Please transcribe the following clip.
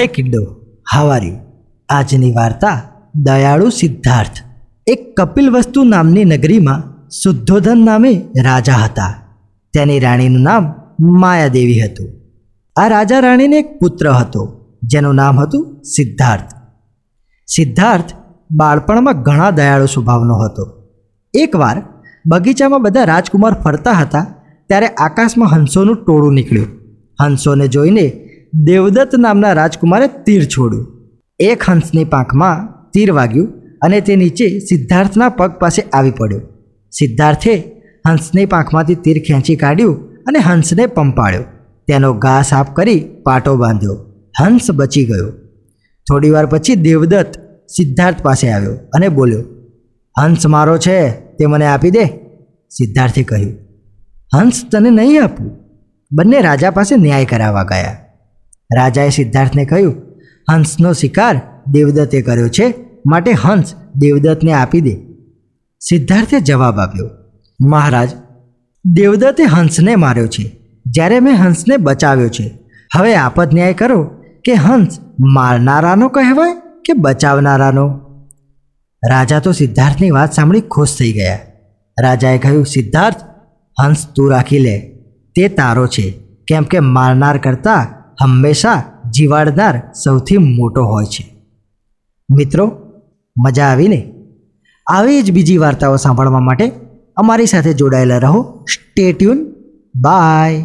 હે કિડ્ડો હાવારી. આજની વાર્તા દયાળુ સિદ્ધાર્થ. એક કપિલ વસ્તુ નામની નગરીમાં શુદ્ધોધન નામે રાજા હતા. તેની રાણીનું નામ માયાદેવી હતું. આ રાજા રાણીને એક પુત્ર હતો, જેનું નામ હતું સિદ્ધાર્થ. સિદ્ધાર્થ બાળપણમાં ઘણા દયાળુ સ્વભાવનો હતો. એકવાર બગીચામાં બધા રાજકુમાર ફરતા હતા, ત્યારે આકાશમાં હંસોનું ટોળું નીકળ્યું. હંસોને જોઈને દેવદત્ત નામના રાજકુમારે તીર છોડ્યું. એક હંસની પાંખમાં તીર વાગ્યું અને તે નીચે સિદ્ધાર્થના પગ પાસે આવી પડ્યો. સિદ્ધાર્થે હંસની પાંખમાંથી તીર ખેંચી કાઢ્યું અને હંસને પંપાળ્યો. તેનો ઘા સાફ કરી પાટો બાંધ્યો. હંસ બચી ગયો. થોડીવાર પછી દેવદત્ત સિદ્ધાર્થ પાસે આવ્યો અને બોલ્યો, હંસ મારો છે, તે મને આપી દે. સિદ્ધાર્થે કહ્યું, હંસ તને નહીં આપું. બંને રાજા પાસે ન્યાય કરાવવા ગયા. રાજાએ સિદ્ધાર્થને કહ્યું, હંસનો શિકાર દેવદત્તે કર્યો છે, માટે હંસ દેવદત્તને આપી દે. સિદ્ધાર્થે જવાબ આપ્યો, મહારાજ, દેવદત્તે હંસને માર્યો છે, જ્યારે મેં હંસને બચાવ્યો છે. હવે આપદ ન્યાય કરો કે હંસ મારનારાનો કહેવાય કે બચાવનારાનો. રાજા તો સિદ્ધાર્થની વાત સાંભળી ખુશ થઈ ગયા. રાજાએ કહ્યું, સિદ્ધાર્થ, હંસ તું રાખી લે. તે તારો છે. કેમ કે મારનાર કરતાં હંમેશા જીવાડનાર સૌથી મોટો હોય છે. મિત્રો, મજા આવીને? આવી જ બીજી વાર્તાઓ સાંભળવા માટે અમારી સાથે જોડાયેલા રહો. Stay tune by